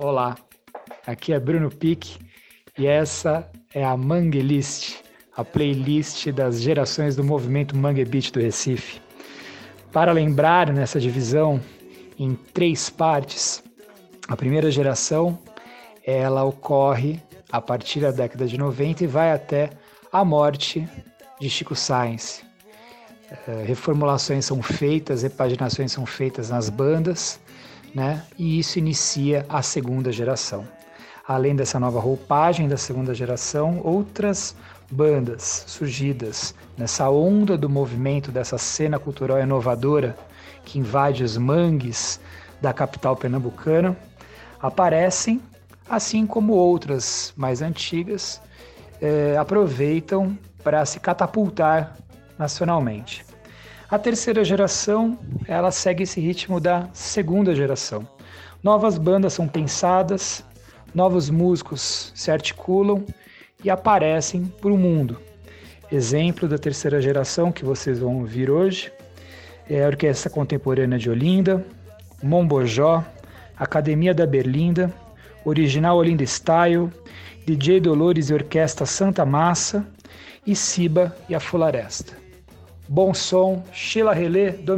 Olá, aqui é Bruno Pique e essa é a Mangue List, a playlist das gerações do movimento Mangue Beat do Recife. Para lembrar nessa divisão em três partes, a primeira geração ela ocorre a partir da década de 90 e vai até a morte de Chico Sainz. É, reformulações são feitas, repaginações são feitas nas bandas, né? E isso inicia a segunda geração. Além dessa nova roupagem da segunda geração, outras bandas surgidas nessa onda do movimento dessa cena cultural inovadora que invade os mangues da capital pernambucana aparecem, assim como outras mais antigas eh, aproveitam para se catapultar nacionalmente. A terceira geração, ela segue esse ritmo da segunda geração. Novas bandas são pensadas, novos músicos se articulam e aparecem para o mundo. Exemplo da terceira geração que vocês vão ouvir hoje é a Orquestra Contemporânea de Olinda, Mombojó, Academia da Berlinda, Original Olinda Style, DJ Dolores e Orquestra Santa Massa e Siba e a Floresta. Bom som, Sheila Relê do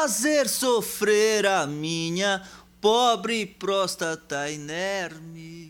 fazer sofrer a minha pobre próstata inerme?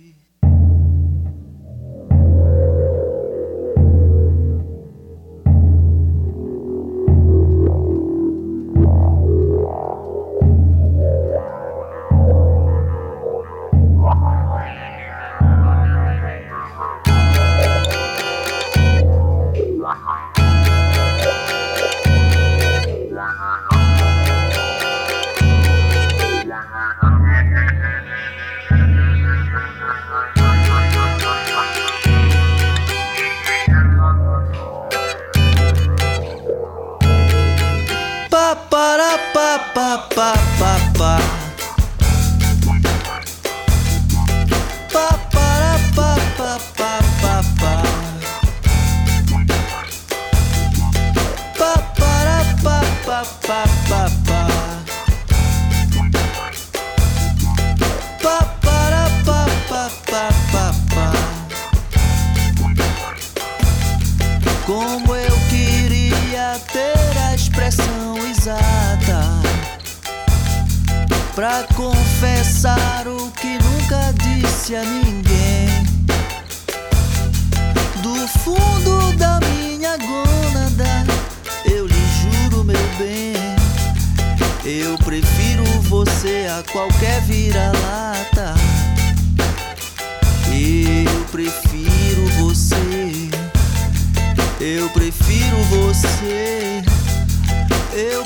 Confessar o que nunca disse a ninguém. Do fundo da minha gônada, eu lhe juro, meu bem. Eu prefiro você a qualquer vira-lata. Eu prefiro você. Eu prefiro você. Eu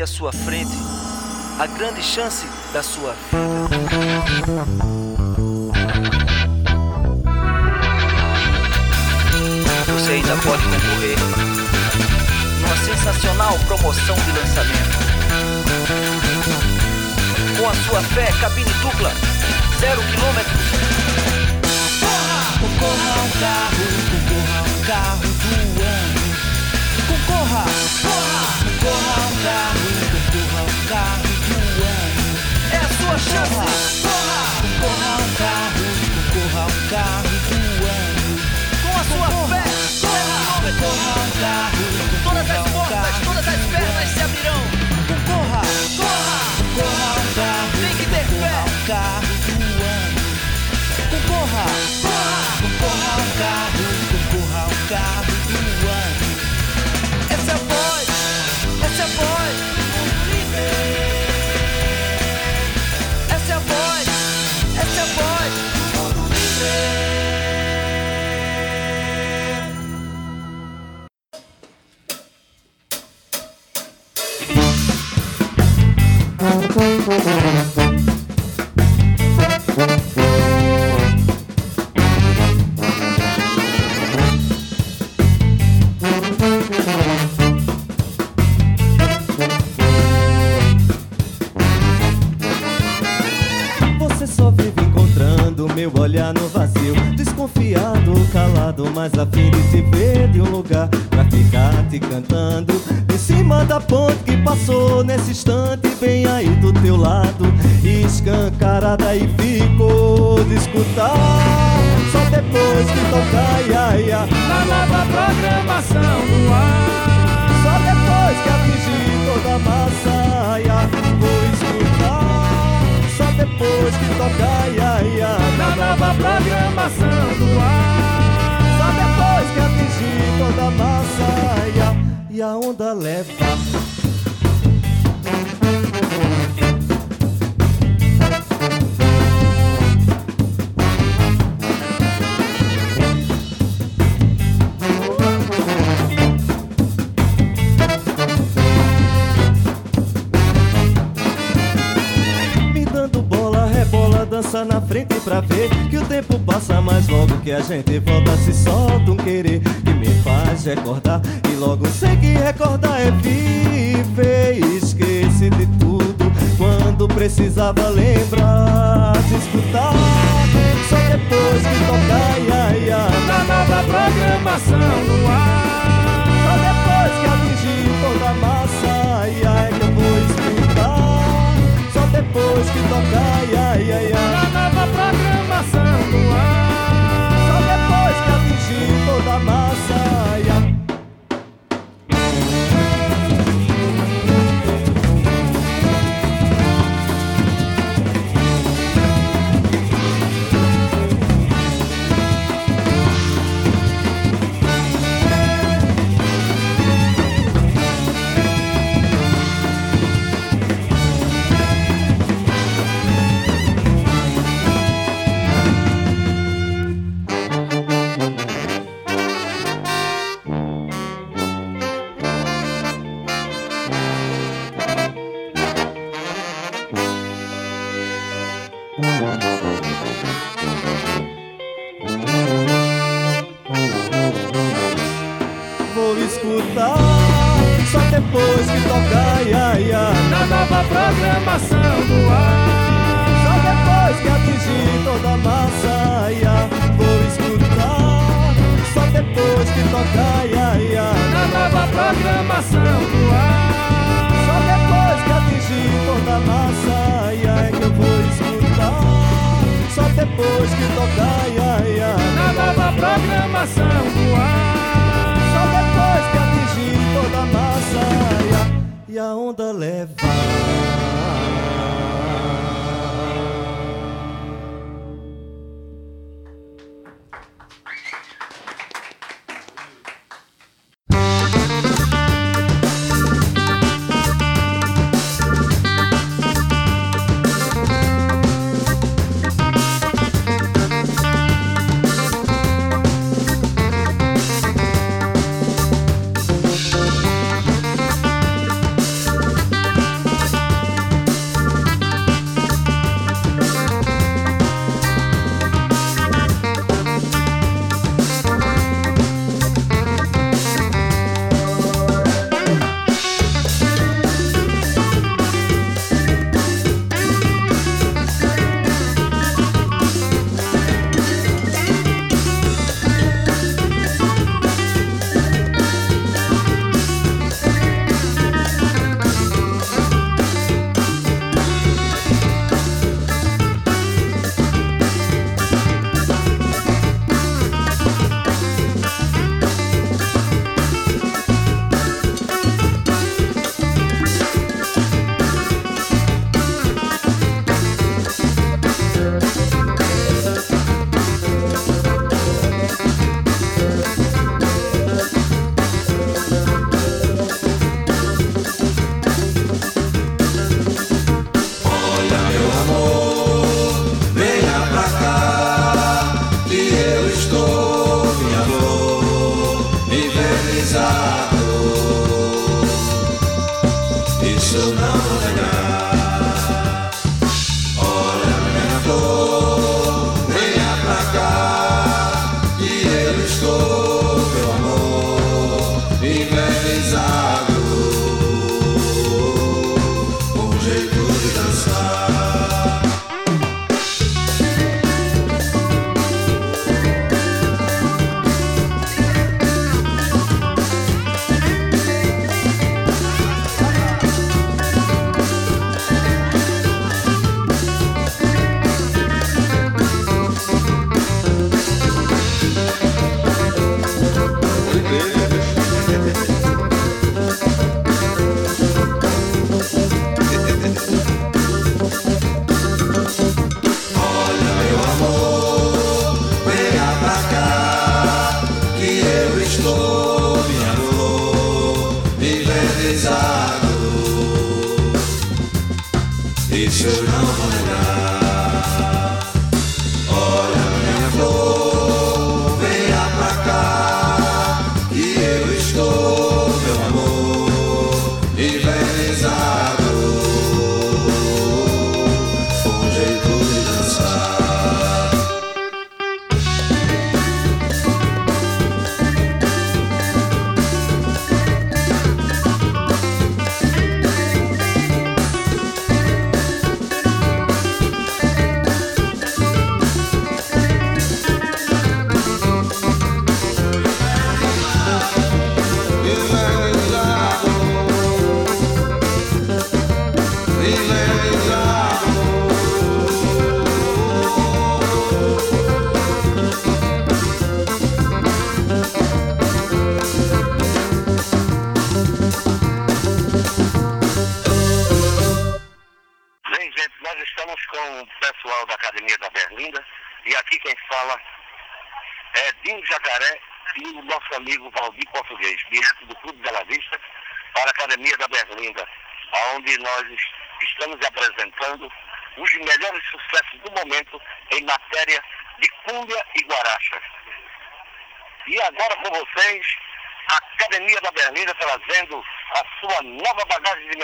Aqui à sua frente, a grande chance da sua vida. Você ainda pode concorrer numa sensacional promoção de lançamento. Com a sua fé, cabine dupla, zero quilômetros. Concorra a um carro, concorra a um carro do ano. Concorra, corra! Concorra carro, É a sua chance. Corra, um carro, concorra um carro do ano. Com a sua fé, corra, concorra programação do ar. Só depois que atingir toda a massa, ia, vou escutar. Só depois que tocar ia, ia Na nova programação do ar. Só depois que atingir toda a massa ia, E a onda leva pra ver Que o tempo passa mais logo que a gente volta Se solta um querer que me faz recordar. E logo sei que recordar é viver. Esqueci de tudo quando precisava lembrar De escutar. Só depois que tocar ia, ia Na nova programação no ar. Só depois que atingir toda a massa ia, que eu vou escutar. Só depois que tocar ia, ia, ia Vou escutar só depois que tocar ia, ia, na nova programação do ar. Só depois que atingir toda a massa ia, vou escutar só depois que tocar ia, ia, na nova programação do ar. Só depois que atingir toda a massa só depois que tocar ia, ia, na nova programação do ar. Só depois que atingir toda a massa ia, e a onda levar.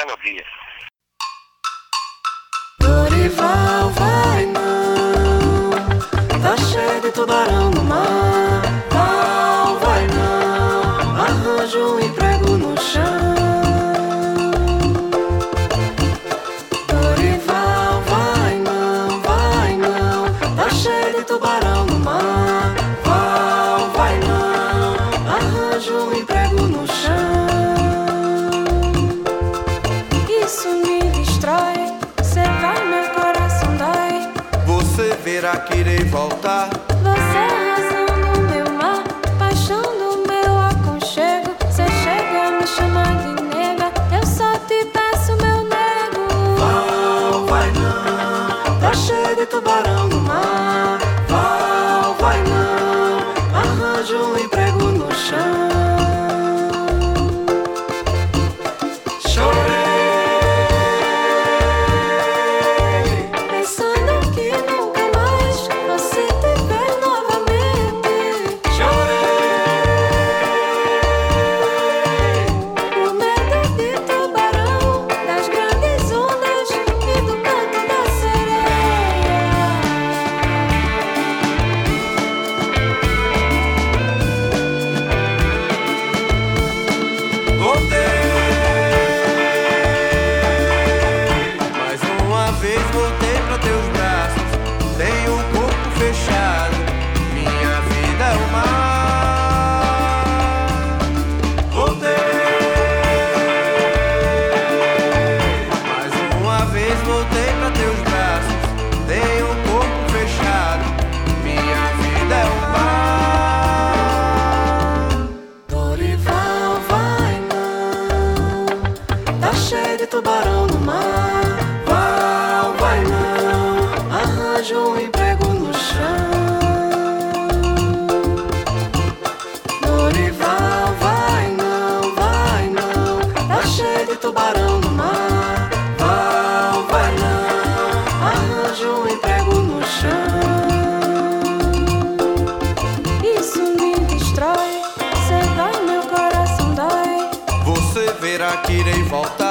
Melodia. Dorival vai não, tá cheio de tubarão você verá que irei voltar. volta.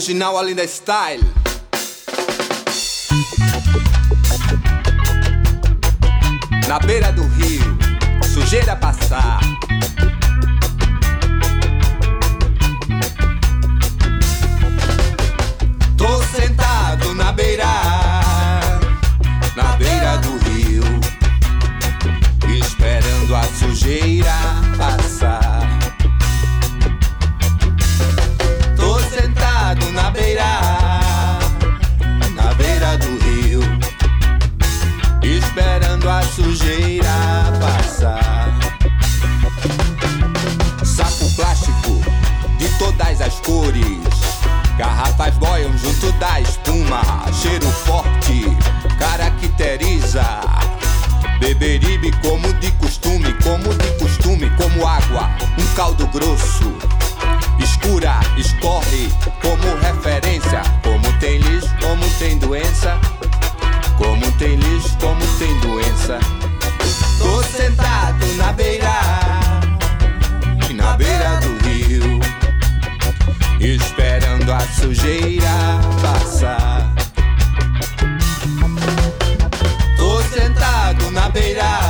original Alinda Style. Na beira do rio, sujeira para tem lixo, como tem doença. Tô sentado na beira, na beira do rio, esperando a sujeira passar. Tô sentado na beira.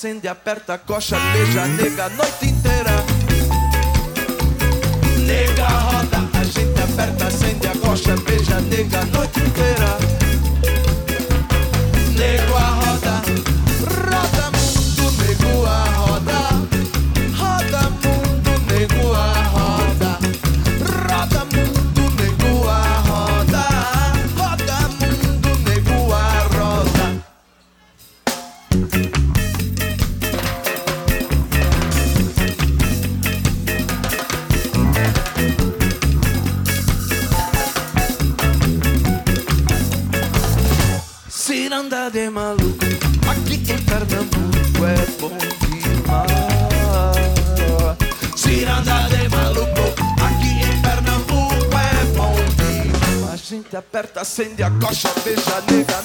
acende, aperta a coxa, beija a nega, noite acende a coxa, deixa a nega.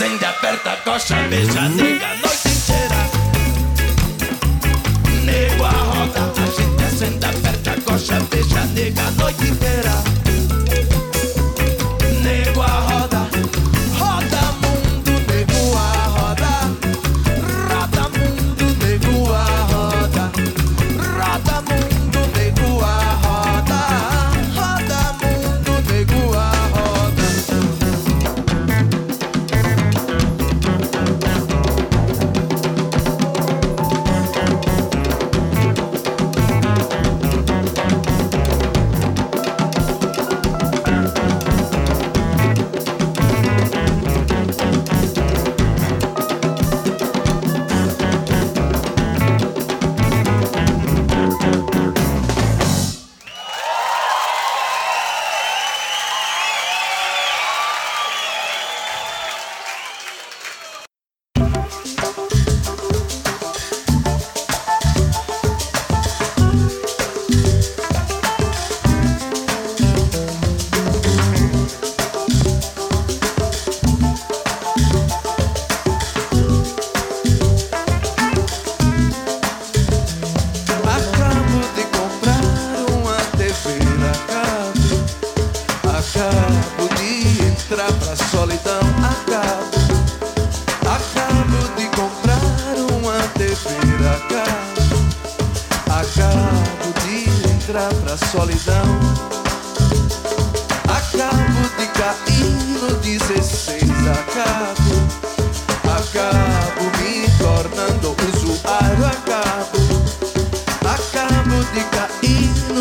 acende, aperta, coxa, beija, nega, a noite inteira. Nego a roda, a gente acende, aperta, coxa, beija, nega, a noite inteira.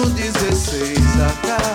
16 a cada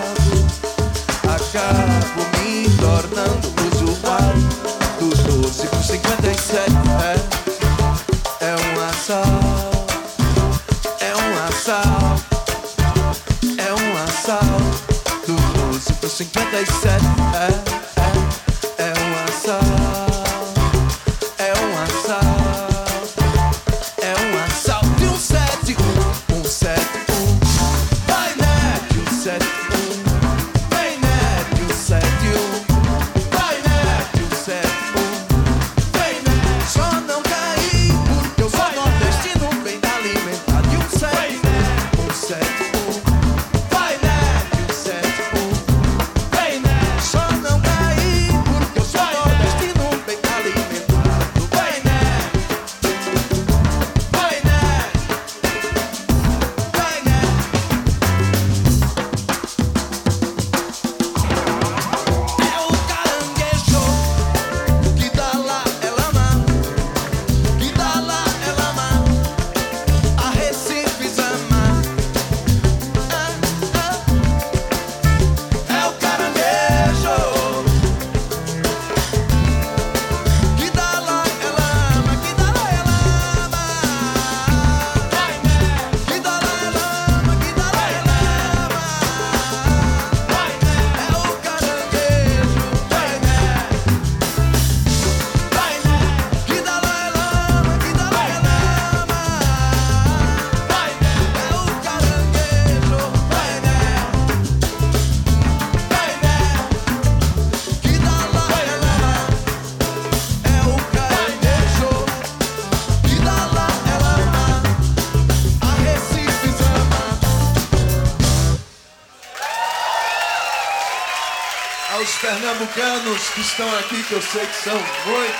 pernambucanos que estão aqui, que eu sei que são muitos.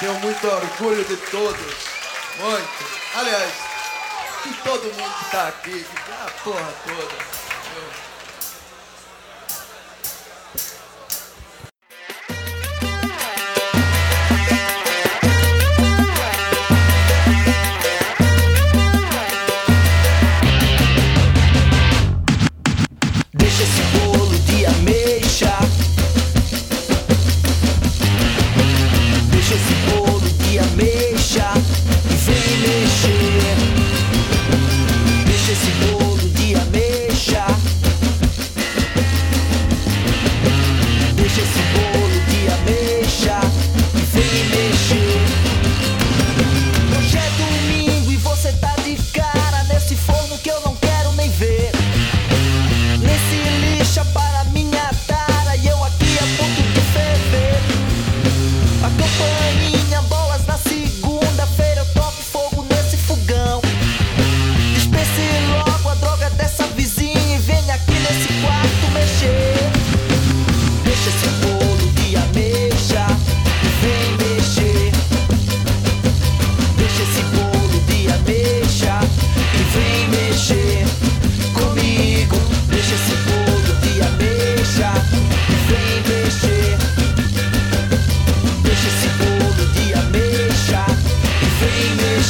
Tenho muito orgulho de todos. Muito. Aliás, de todo mundo que está aqui, que a porra toda.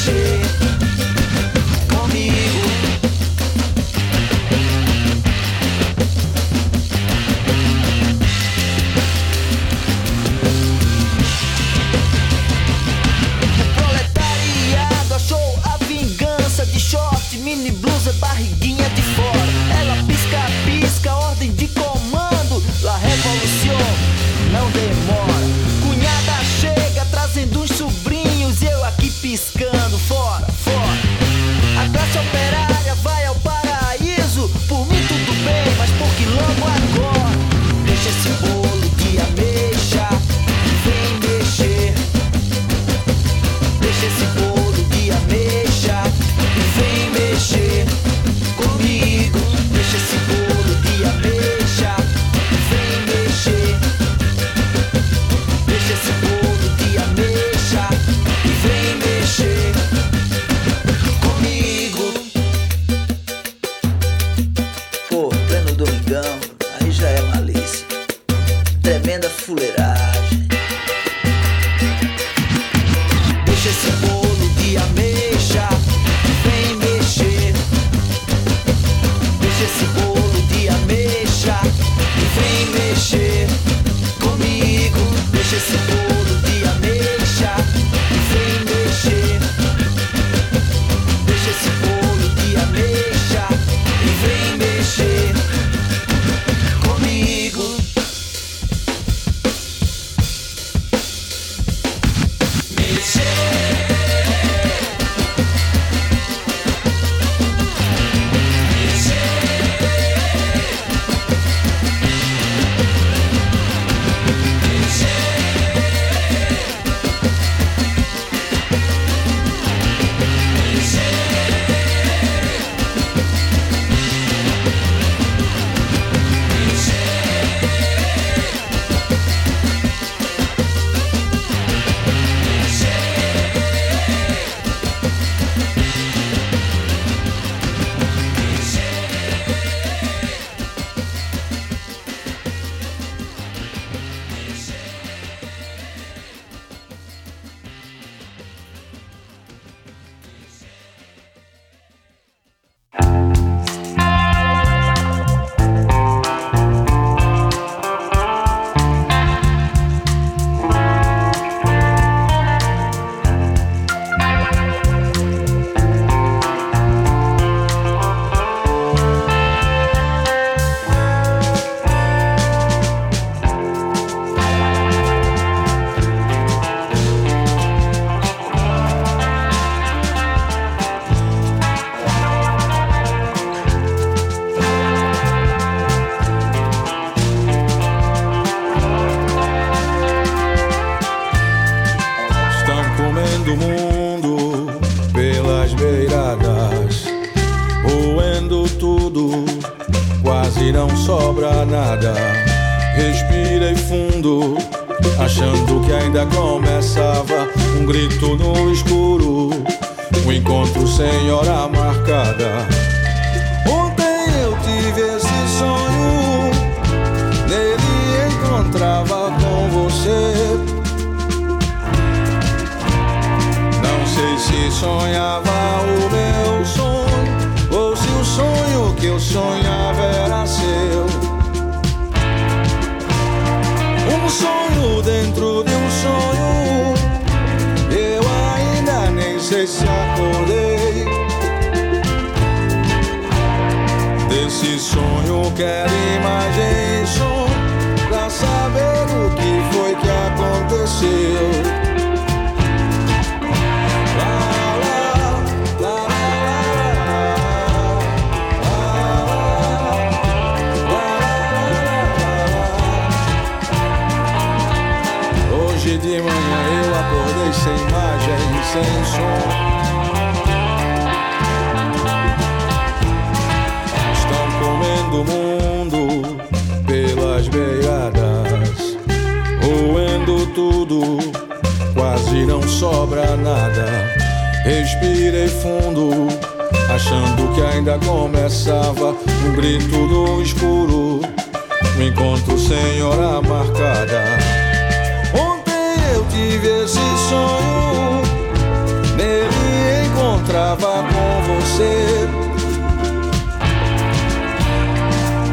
you se sonhava o meu sonho ou se o sonho que eu sonhava era seu. Um sonho dentro de um sonho. Eu ainda nem sei se acordei. Desse sonho quero quase não sobra nada. Respirei fundo, achando que ainda começava um grito no escuro, um encontro sem hora marcada. Ontem eu tive esse sonho, nele encontrava com você.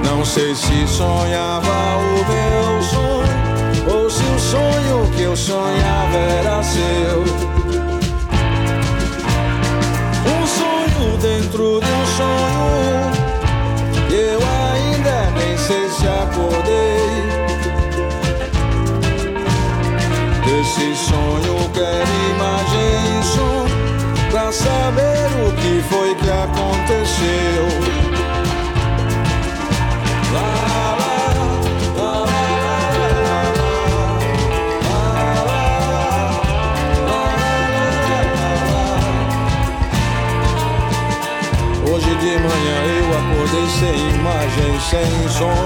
Não sei se sonhava o meu sonho, sonho que eu sonhava era seu. Um sonho dentro de um sonho, eu ainda nem sei se acordei. Desse sonho quero imagem som Pra saber o que foi que aconteceu imagem, sem